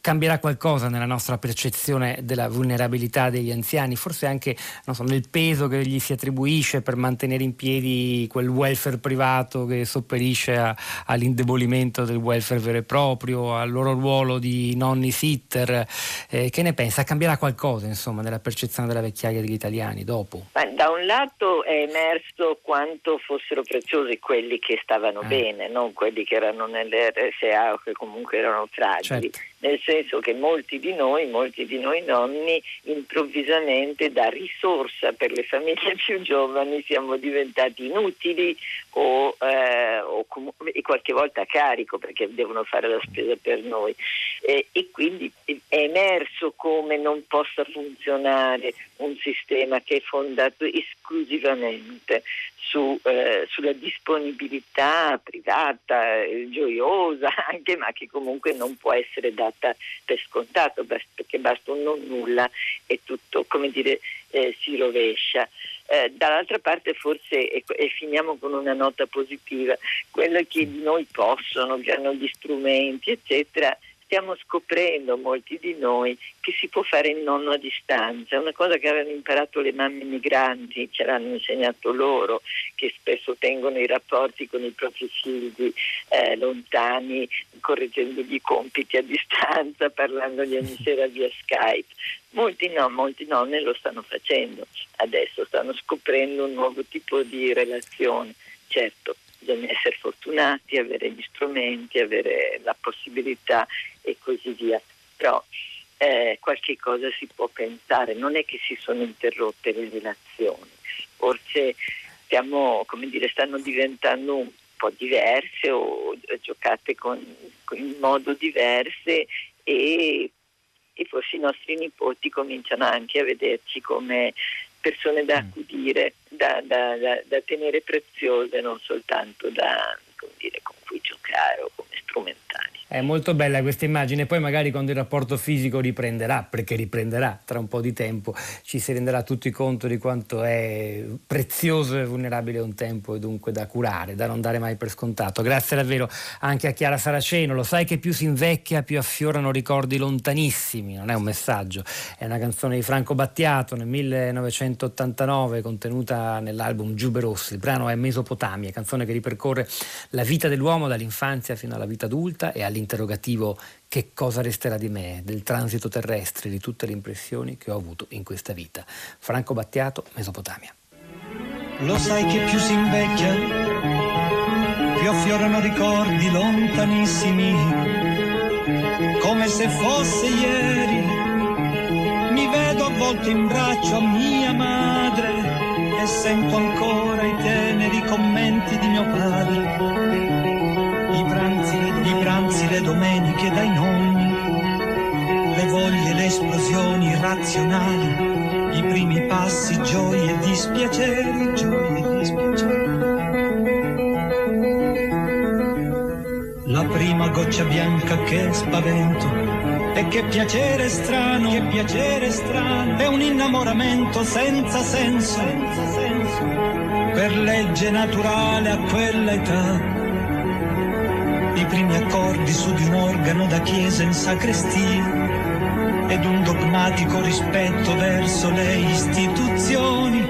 cambierà qualcosa nella nostra percezione della vulnerabilità degli anziani, forse anche so, nel peso che gli si attribuisce per mantenere in piedi quel welfare privato che sopperisce a, all'indebolimento del welfare vero e proprio, al loro ruolo di nonni sitter. Eh, che ne pensa? Cambierà qualcosa insomma, nella percezione della vecchiaia degli italiani dopo? Beh, da un lato è emerso quanto fossero preziosi quelli che stavano eh. bene, non quelli che erano nelle RSA o che comunque erano fragili. Certo nel senso che molti di noi, molti di noi nonni, improvvisamente da risorsa per le famiglie più giovani siamo diventati inutili o, eh, o com- e qualche volta a carico perché devono fare la spesa per noi. Eh, e quindi è emerso come non possa funzionare un sistema che è fondato esclusivamente su, eh, sulla disponibilità privata, eh, gioiosa anche, ma che comunque non può essere data per scontato, perché basta un non nulla e tutto, come dire, eh, si rovescia. Eh, dall'altra parte forse, e, e, finiamo con una nota positiva, quello che noi possono, che hanno gli strumenti, eccetera, stiamo scoprendo molti di noi che si può fare il nonno a distanza, una cosa che avevano imparato le mamme migranti, ce l'hanno insegnato loro, che spesso tengono i rapporti con i propri figli eh, lontani, correggendogli i compiti a distanza, parlandogli ogni sera via Skype. Molti no, molti nonni lo stanno facendo adesso, stanno scoprendo un nuovo tipo di relazione. Certo, bisogna essere fortunati, avere gli strumenti, avere la possibilità e così via. Però eh, qualche cosa si può pensare, non è che si sono interrotte le relazioni, forse stiamo, dire, stanno diventando un po' diverse o giocate con, con in modo diverse e, e forse i nostri nipoti cominciano anche a vederci come persone da mm. accudire, da, da, da, da tenere preziose, non soltanto da, dire, giocare o come strumentali. È molto bella questa immagine, poi magari quando il rapporto fisico riprenderà, perché riprenderà tra un po' di tempo, ci si renderà tutti conto di quanto è prezioso e vulnerabile un tempo e dunque da curare, da non dare mai per scontato. Grazie davvero anche a Chiara Saraceno, lo sai che più si invecchia più affiorano ricordi lontanissimi, non è un messaggio, è una canzone di Franco Battiato nel 1989 contenuta nell'album Giube Rossi, il brano è Mesopotamia, canzone che ripercorre la vita dell'uomo dall'infanzia fino alla vita adulta e all'interno l'interrogativo che cosa resterà di me, del transito terrestre, di tutte le impressioni che ho avuto in questa vita. Franco Battiato, Mesopotamia. Lo sai che più si invecchia, più affiorano ricordi lontanissimi, come se fosse ieri. Mi vedo avvolto in braccio a mia madre e sento ancora i teneri commenti di mio padre le domeniche dai nonni, le voglie, le esplosioni razionali, i primi passi, gioie e dispiaceri, gioie e dispiaceri. La prima goccia bianca che spavento e che piacere strano, che piacere strano, è un innamoramento senza senso, senza senso, per legge naturale a quella età i primi accordi su di un organo da chiesa in sacrestia ed un dogmatico rispetto verso le istituzioni.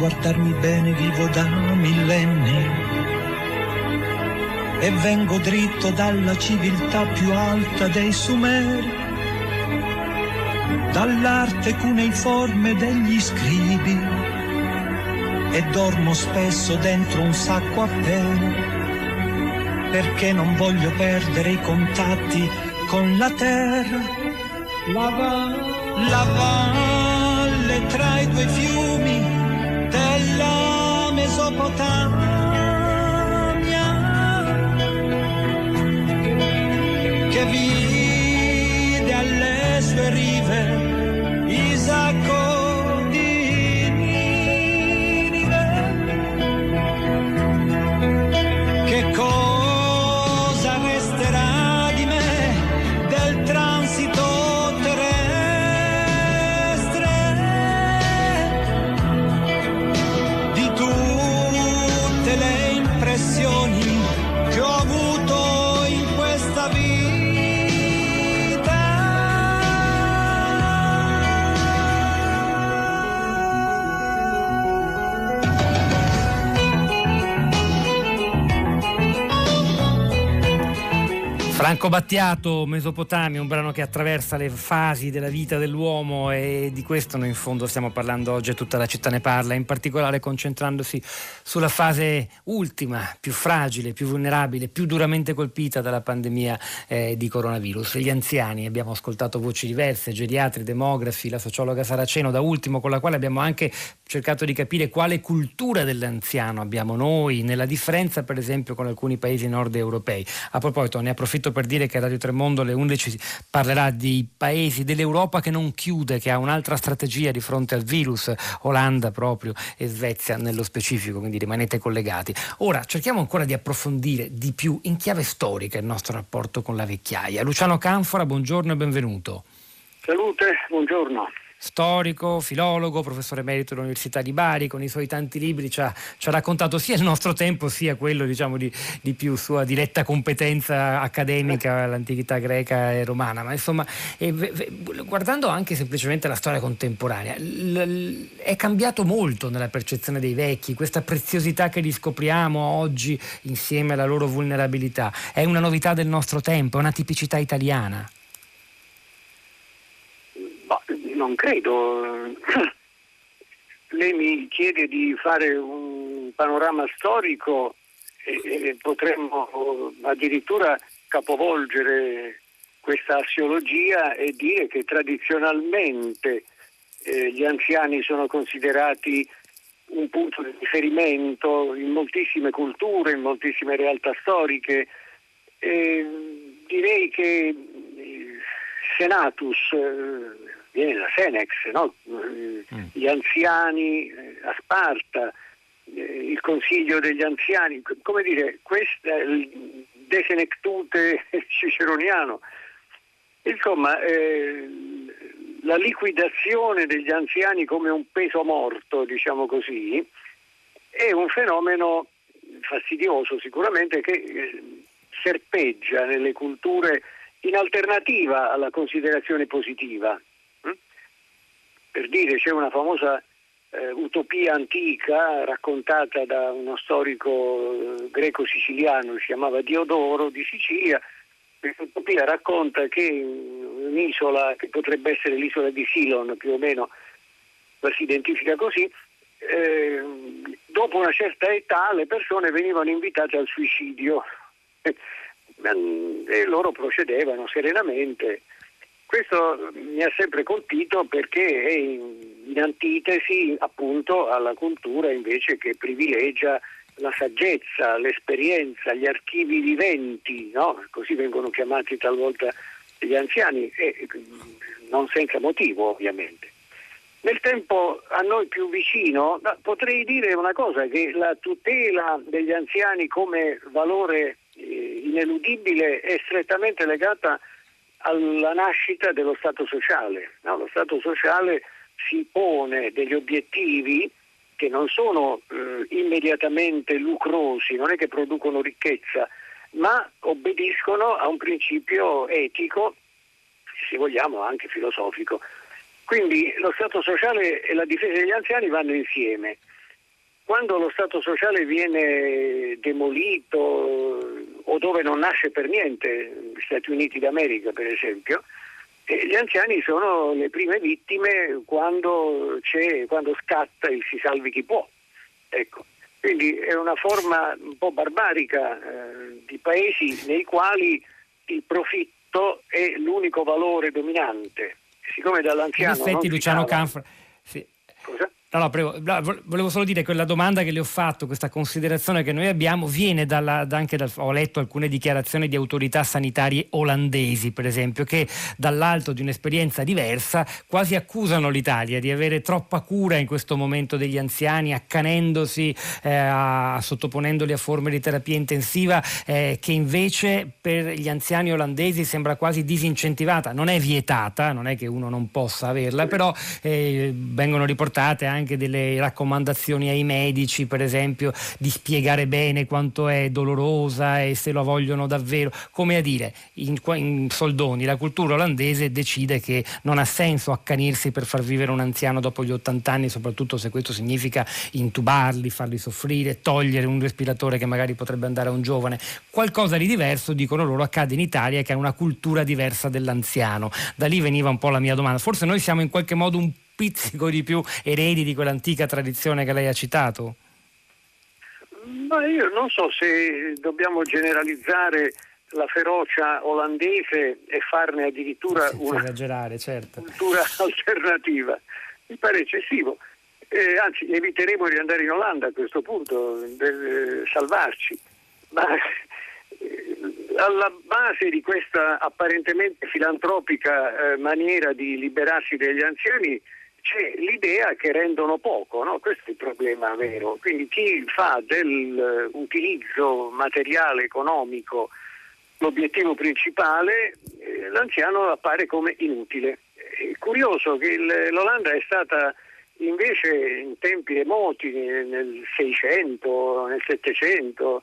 Guardarmi bene vivo da millenni e vengo dritto dalla civiltà più alta dei Sumeri, dall'arte cuneiforme degli scribi e dormo spesso dentro un sacco a pelo perché non voglio perdere i contatti con la terra. La, la valle tra i due fiumi Mesopotamia che vide alle sue rive Franco Battiato, Mesopotamia, un brano che attraversa le fasi della vita dell'uomo e di questo noi in fondo stiamo parlando oggi tutta la città ne parla, in particolare concentrandosi sulla fase ultima, più fragile, più vulnerabile, più duramente colpita dalla pandemia eh, di coronavirus. Gli anziani, abbiamo ascoltato voci diverse, geriatri, demografi, la sociologa Saraceno, da ultimo con la quale abbiamo anche cercato di capire quale cultura dell'anziano abbiamo noi, nella differenza per esempio con alcuni paesi nord europei. A proposito, ne approfitto per dire che Radio Tremondo alle 11 parlerà di paesi dell'Europa che non chiude, che ha un'altra strategia di fronte al virus, Olanda proprio e Svezia nello specifico, quindi rimanete collegati. Ora cerchiamo ancora di approfondire di più in chiave storica il nostro rapporto con la vecchiaia. Luciano Canfora, buongiorno e benvenuto. Salute, buongiorno storico, filologo, professore emerito dell'Università di Bari, con i suoi tanti libri ci ha, ci ha raccontato sia il nostro tempo sia quello diciamo, di, di, più sua diretta competenza accademica all'antichità greca e romana, ma insomma eh, guardando anche semplicemente la storia contemporanea l, l, è cambiato molto nella percezione dei vecchi, questa preziosità che riscopriamo oggi insieme alla loro vulnerabilità, è una novità del nostro tempo, è una tipicità italiana? Non credo. Lei mi chiede di fare un panorama storico e, e potremmo addirittura capovolgere questa assiologia e dire che tradizionalmente eh, gli anziani sono considerati un punto di riferimento in moltissime culture, in moltissime realtà storiche. E direi che Senatus, eh, viene da Senex, no? mm. gli anziani eh, a Sparta, eh, il consiglio degli anziani, come dire, questo è il de senectute ciceroniano. Insomma, eh, la liquidazione degli anziani come un peso morto, diciamo così, è un fenomeno fastidioso sicuramente che eh, serpeggia nelle culture in alternativa alla considerazione positiva. Per dire, c'è una famosa eh, utopia antica raccontata da uno storico eh, greco-siciliano, si chiamava Diodoro di Sicilia. Questa utopia racconta che un'isola, che potrebbe essere l'isola di Silon più o meno, la si identifica così, eh, dopo una certa età le persone venivano invitate al suicidio e loro procedevano serenamente questo mi ha sempre colpito perché è in, antitesi appunto alla cultura invece che privilegia la saggezza, l'esperienza, gli archivi viventi, no? così vengono chiamati talvolta gli anziani, e non senza motivo ovviamente. Nel tempo a noi più vicino potrei dire una cosa, che la tutela degli anziani come valore eh, ineludibile è strettamente legata a alla nascita dello Stato sociale. No? Lo Stato sociale si pone degli obiettivi che non sono eh, immediatamente lucrosi, non è che producono ricchezza, ma obbediscono a un principio etico, se vogliamo anche filosofico. Quindi lo Stato sociale e la difesa degli anziani vanno insieme. Quando lo Stato sociale viene demolito o dove non nasce per niente, gli Stati Uniti d'America per esempio, eh, gli anziani sono le prime vittime quando, quando scatta il si salvi chi può. Ecco. Quindi è una forma un po' barbarica eh, di paesi nei quali il profitto è l'unico valore dominante. Siccome dall'anziano... In effetti Luciano Canfra... Sì. Cosa? No, no, prego, volevo solo dire che la domanda che le ho fatto, questa considerazione che noi abbiamo, viene dalla, da anche dal, ho letto alcune dichiarazioni di autorità sanitarie olandesi, per esempio, che dall'alto di un'esperienza diversa quasi accusano l'Italia di avere troppa cura in questo momento degli anziani, accanendosi, eh, a, sottoponendoli a forme di terapia intensiva, eh, che invece per gli anziani olandesi sembra quasi disincentivata. Non è vietata, non è che uno non possa averla, però eh, vengono riportate anche anche delle raccomandazioni ai medici, per esempio, di spiegare bene quanto è dolorosa e se lo vogliono davvero. Come a dire, in, in soldoni la cultura olandese decide che non ha senso accanirsi per far vivere un anziano dopo gli 80 anni, soprattutto se questo significa intubarli, farli soffrire, togliere un respiratore che magari potrebbe andare a un giovane. Qualcosa di diverso, dicono loro, accade in Italia che ha una cultura diversa dell'anziano. Da lì veniva un po' la mia domanda. Forse noi siamo in qualche modo un pizzico di più eredi di quell'antica tradizione che lei ha citato? Ma io non so se dobbiamo generalizzare la ferocia olandese e farne addirittura una certo. cultura alternativa. Mi pare eccessivo. Eh, anzi, eviteremo di andare in Olanda a questo punto, per salvarci. Ma eh, alla base di questa apparentemente filantropica eh, maniera di liberarsi degli anziani c'è l'idea che rendono poco, no? questo è il problema vero. Quindi chi fa dell'utilizzo materiale economico l'obiettivo principale, eh, l'anziano appare come inutile. È curioso che l'Olanda è stata invece in tempi remoti, nel 600, nel 700,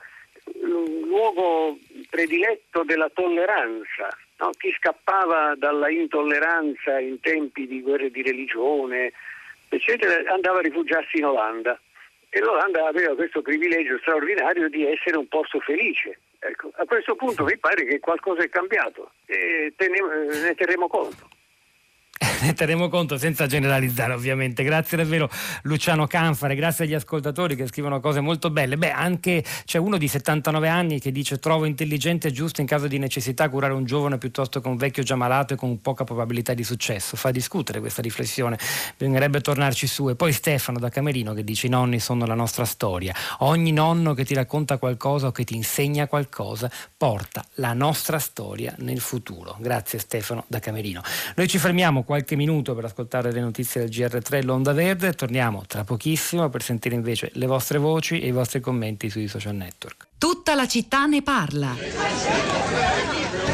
un luogo prediletto della tolleranza No? Chi scappava dalla intolleranza in tempi di guerre di religione, eccetera, andava a rifugiarsi in Olanda. E l'Olanda aveva questo privilegio straordinario di essere un posto felice. Ecco, a questo punto mi pare che qualcosa è cambiato e ne terremo conto ne terremo conto senza generalizzare ovviamente. Grazie davvero Luciano Canfare, grazie agli ascoltatori che scrivono cose molto belle. Beh, anche c'è uno di 79 anni che dice trovo intelligente e giusto in caso di necessità curare un giovane piuttosto che un vecchio già malato e con poca probabilità di successo. Fa discutere questa riflessione, bisognerebbe tornarci su. E poi Stefano da Camerino che dice i nonni sono la nostra storia. Ogni nonno che ti racconta qualcosa o che ti insegna qualcosa porta la nostra storia nel futuro. Grazie Stefano da Camerino. Noi ci fermiamo qualche minuto per ascoltare le notizie del GR3 L'Onda Verde. Torniamo tra pochissimo per sentire invece le vostre voci e i vostri commenti sui social network. Tutta la città ne parla.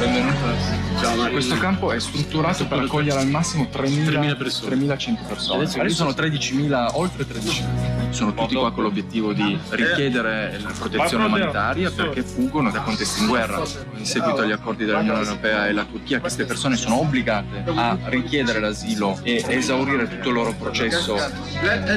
Benvenuta. Questo campo è strutturato per accogliere al massimo 3.000 persone. 3.100 persone. Adesso sono 13.000, oltre 13.000. Sono tutti qua con l'obiettivo di richiedere la protezione umanitaria perché fuggono da contesti in guerra. In seguito agli accordi dell'Unione Europea e la Turchia queste persone sono obbligate a richiedere l'asilo e esaurire tutto il loro processo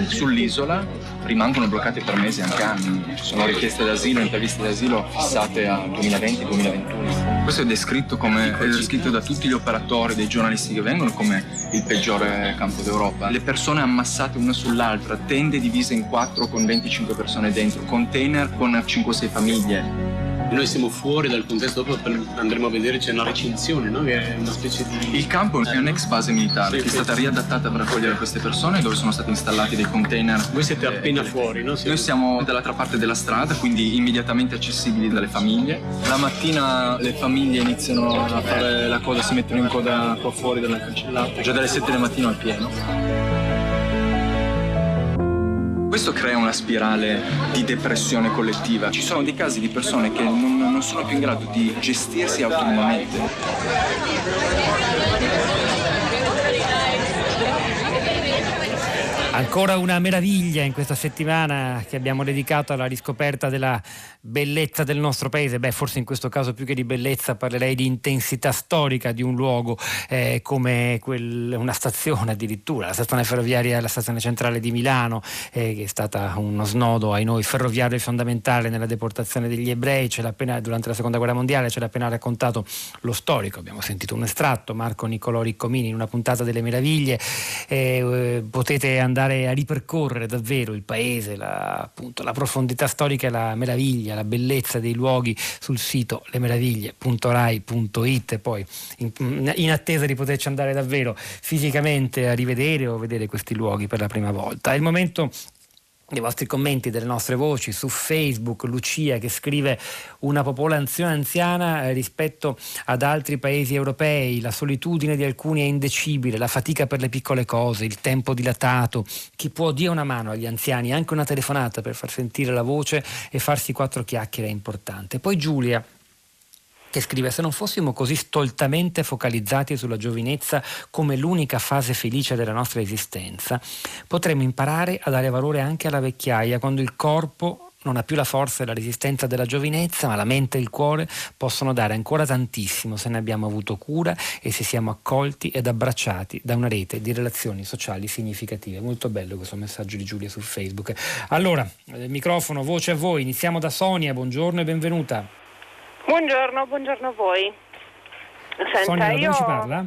sull'isola rimangono bloccati per mesi, anche anni. Ci sono richieste d'asilo, interviste d'asilo fissate a 2020-2021. Questo è descritto, come, è descritto da tutti gli operatori, dei giornalisti che vengono, come il peggiore campo d'Europa. Le persone ammassate una sull'altra, tende divise in quattro con 25 persone dentro, container con 5-6 famiglie noi siamo fuori dal contesto, dopo andremo a vedere c'è una recinzione, no? che è una specie di... Il campo è un'ex base militare sì, che è stata riadattata per accogliere queste persone dove sono stati installati dei container. Voi siete appena fuori, no? Noi siamo dall'altra parte della strada, quindi immediatamente accessibili dalle famiglie. La mattina le famiglie iniziano a fare la coda, si mettono in coda qua fuori dalla cancellata, già dalle 7 del mattino al pieno. Questo crea una spirale di depressione collettiva. Ci sono dei casi di persone che non, non sono più in grado di gestirsi autonomamente. Ancora una meraviglia in questa settimana che abbiamo dedicato alla riscoperta della bellezza del nostro paese. Beh, forse in questo caso più che di bellezza parlerei di intensità storica di un luogo eh, come quel, una stazione addirittura, la stazione ferroviaria, la stazione centrale di Milano, eh, che è stata uno snodo ai noi ferroviario fondamentale nella deportazione degli ebrei, appena, durante la seconda guerra mondiale, ce l'ha appena raccontato lo storico. Abbiamo sentito un estratto, Marco Niccolò Riccomini, in una puntata delle meraviglie. Eh, potete andare andare a ripercorrere davvero il paese, la, appunto, la profondità storica e la meraviglia, la bellezza dei luoghi sul sito lemeraviglie.rai.it poi in, in attesa di poterci andare davvero fisicamente a rivedere o vedere questi luoghi per la prima volta. È il momento i vostri commenti, delle nostre voci su Facebook, Lucia che scrive una popolazione anziana eh, rispetto ad altri paesi europei, la solitudine di alcuni è indecibile, la fatica per le piccole cose, il tempo dilatato, chi può dia una mano agli anziani, anche una telefonata per far sentire la voce e farsi quattro chiacchiere è importante. Poi Giulia che scrive se non fossimo così stoltamente focalizzati sulla giovinezza come l'unica fase felice della nostra esistenza, potremmo imparare a dare valore anche alla vecchiaia quando il corpo non ha più la forza e la resistenza della giovinezza, ma la mente e il cuore possono dare ancora tantissimo se ne abbiamo avuto cura e se siamo accolti ed abbracciati da una rete di relazioni sociali significative. Molto bello questo messaggio di Giulia su Facebook. Allora, il microfono, voce a voi, iniziamo da Sonia, buongiorno e benvenuta. Buongiorno, buongiorno a voi. Senta, Sonia, da io... ci parla?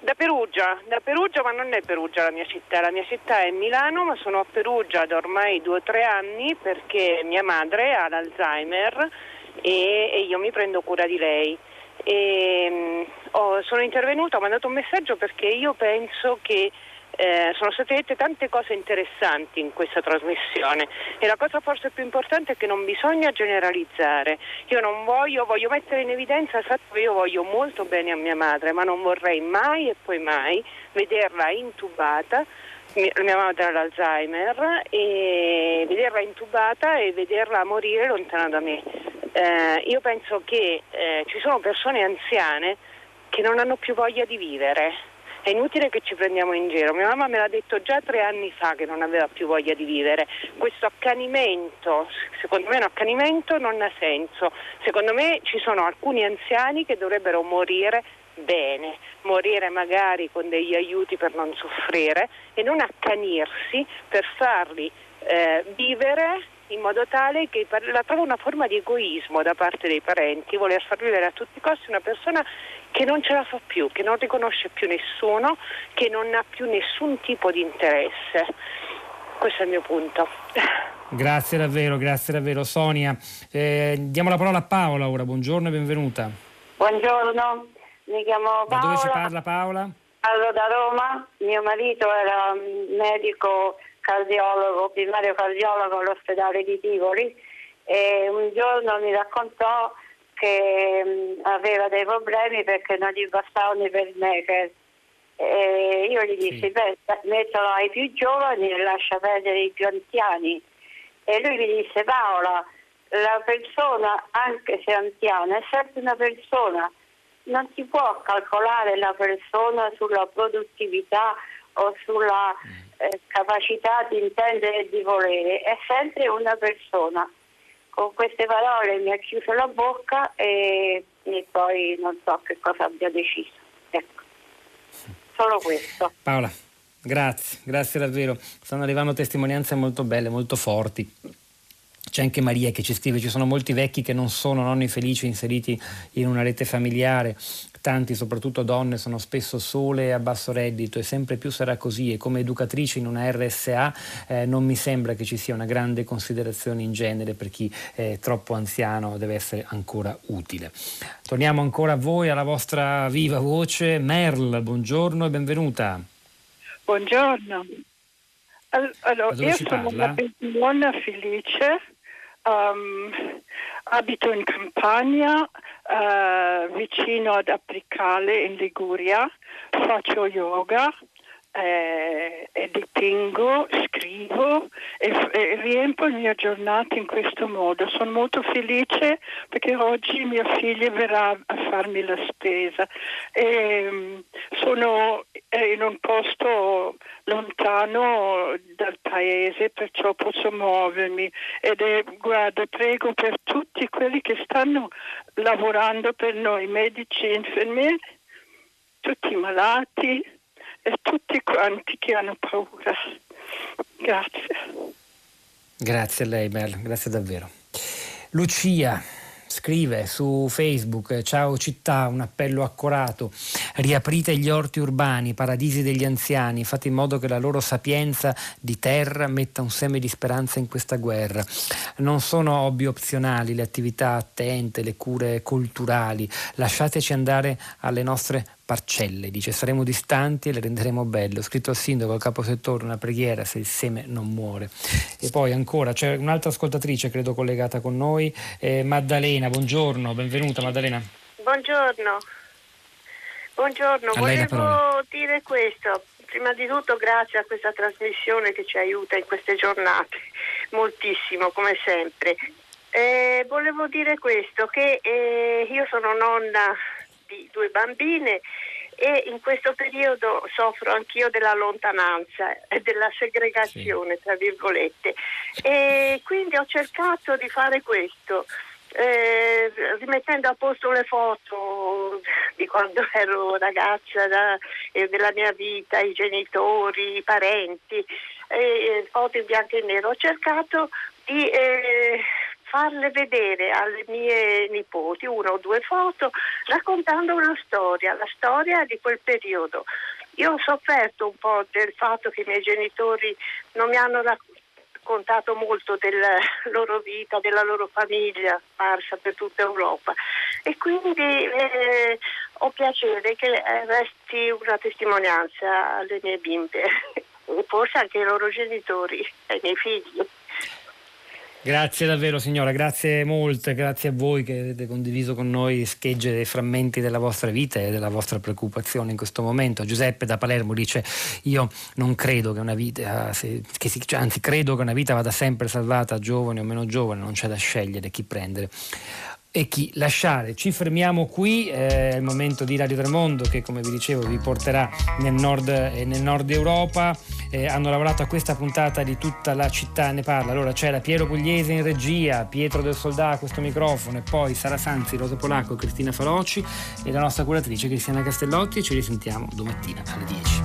Da Perugia, da Perugia, ma non è Perugia la mia città, la mia città è Milano, ma sono a Perugia da ormai due o tre anni perché mia madre ha l'Alzheimer e, e io mi prendo cura di lei. E, um, oh, sono intervenuta, ho mandato un messaggio perché io penso che eh, sono state dette tante cose interessanti in questa trasmissione e la cosa forse più importante è che non bisogna generalizzare. Io non voglio, voglio mettere in evidenza il fatto che io voglio molto bene a mia madre, ma non vorrei mai e poi mai vederla intubata mia madre ha l'Alzheimer e vederla intubata e vederla morire lontana da me. Eh, io penso che eh, ci sono persone anziane che non hanno più voglia di vivere è inutile che ci prendiamo in giro. Mia mamma me l'ha detto già tre anni fa che non aveva più voglia di vivere. Questo accanimento, secondo me un accanimento non ha senso. Secondo me ci sono alcuni anziani che dovrebbero morire bene, morire magari con degli aiuti per non soffrire e non accanirsi per farli eh, vivere in modo tale che la trovo una forma di egoismo da parte dei parenti, voler far vivere a tutti i costi una persona che non ce la fa più, che non riconosce più nessuno, che non ha più nessun tipo di interesse. Questo è il mio punto. Grazie davvero, grazie davvero Sonia. Eh, diamo la parola a Paola ora, buongiorno e benvenuta. Buongiorno, mi chiamo Paola. Da dove ci parla Paola? Parlo da Roma, mio marito era medico cardiologo, primario cardiologo all'ospedale di Tivoli e un giorno mi raccontò che mm, aveva dei problemi perché non gli bastavano i pacemaker. E io gli dissi, sì. beh, mettono ai più giovani e lascia perdere i più anziani. E lui mi disse, Paola, la persona, anche se anziana, è sempre una persona. Non si può calcolare la persona sulla produttività o sulla mm. eh, capacità di intendere e di volere, è sempre una persona con queste parole mi ha chiuso la bocca e, e poi non so che cosa abbia deciso. Ecco, solo questo. Paola, grazie, grazie davvero. Stanno arrivando testimonianze molto belle, molto forti. C'è anche Maria che ci scrive, ci sono molti vecchi che non sono nonni felici inseriti in una rete familiare, tanti, soprattutto donne, sono spesso sole e a basso reddito e sempre più sarà così e come educatrice in una RSA eh, non mi sembra che ci sia una grande considerazione in genere per chi è troppo anziano deve essere ancora utile. Torniamo ancora a voi, alla vostra viva voce. Merl, buongiorno e benvenuta. Buongiorno. Allora, io sono una persona felice, um, abito in campagna, uh, vicino ad Apricale in Liguria, faccio yoga eh, dipingo, scrivo e, e, riempio la mia giornata in questo modo. Sono molto felice perché oggi mio figlio verrà a farmi la spesa. E, um, sono è in un posto lontano dal paese, perciò posso muovermi. Ed è, guarda, prego per tutti quelli che stanno lavorando per noi, medici, infermieri, tutti i malati e tutti quanti che hanno paura. Grazie. Grazie a lei, Mel, grazie davvero. Lucia, scrive su Facebook, ciao città, un appello accorato, riaprite gli orti urbani, paradisi degli anziani, fate in modo che la loro sapienza di terra metta un seme di speranza in questa guerra. Non sono hobby opzionali le attività attente, le cure culturali, lasciateci andare alle nostre parcelle, dice saremo distanti e le renderemo belle. Ho scritto al sindaco, al caposettore, una preghiera se il seme non muore. E poi ancora c'è un'altra ascoltatrice, credo collegata con noi, eh, Maddalena, buongiorno, benvenuta Maddalena. Buongiorno, buongiorno, volevo dire questo. Prima di tutto grazie a questa trasmissione che ci aiuta in queste giornate, moltissimo come sempre. Eh, volevo dire questo, che eh, io sono nonna di due bambine e in questo periodo soffro anch'io della lontananza e della segregazione, sì. tra virgolette. E quindi ho cercato di fare questo. Eh, rimettendo a posto le foto di quando ero ragazza da, eh, della mia vita, i genitori, i parenti, eh, foto in bianco e nero, ho cercato di eh, farle vedere alle mie nipoti una o due foto raccontando una storia, la storia di quel periodo. Io ho sofferto un po' del fatto che i miei genitori non mi hanno raccontato molto della loro vita, della loro famiglia sparsa per tutta Europa e quindi eh, ho piacere che resti una testimonianza alle mie bimbe e forse anche ai loro genitori, ai miei figli. Grazie davvero signora, grazie molte, grazie a voi che avete condiviso con noi schegge e frammenti della vostra vita e della vostra preoccupazione in questo momento. Giuseppe da Palermo dice io non credo che una vita, che si, cioè, anzi credo che una vita vada sempre salvata, giovane o meno giovane, non c'è da scegliere chi prendere e chi lasciare. Ci fermiamo qui, eh, è il momento di Radio Tremondo che come vi dicevo vi porterà nel nord, eh, nel nord Europa. Eh, hanno lavorato a questa puntata di tutta la città ne parla. Allora c'era Piero Pugliese in regia, Pietro del Soldà a questo microfono e poi Sara Sanzi, Rosa Polacco, Cristina Faroci e la nostra curatrice Cristiana Castellotti ci risentiamo domattina alle 10.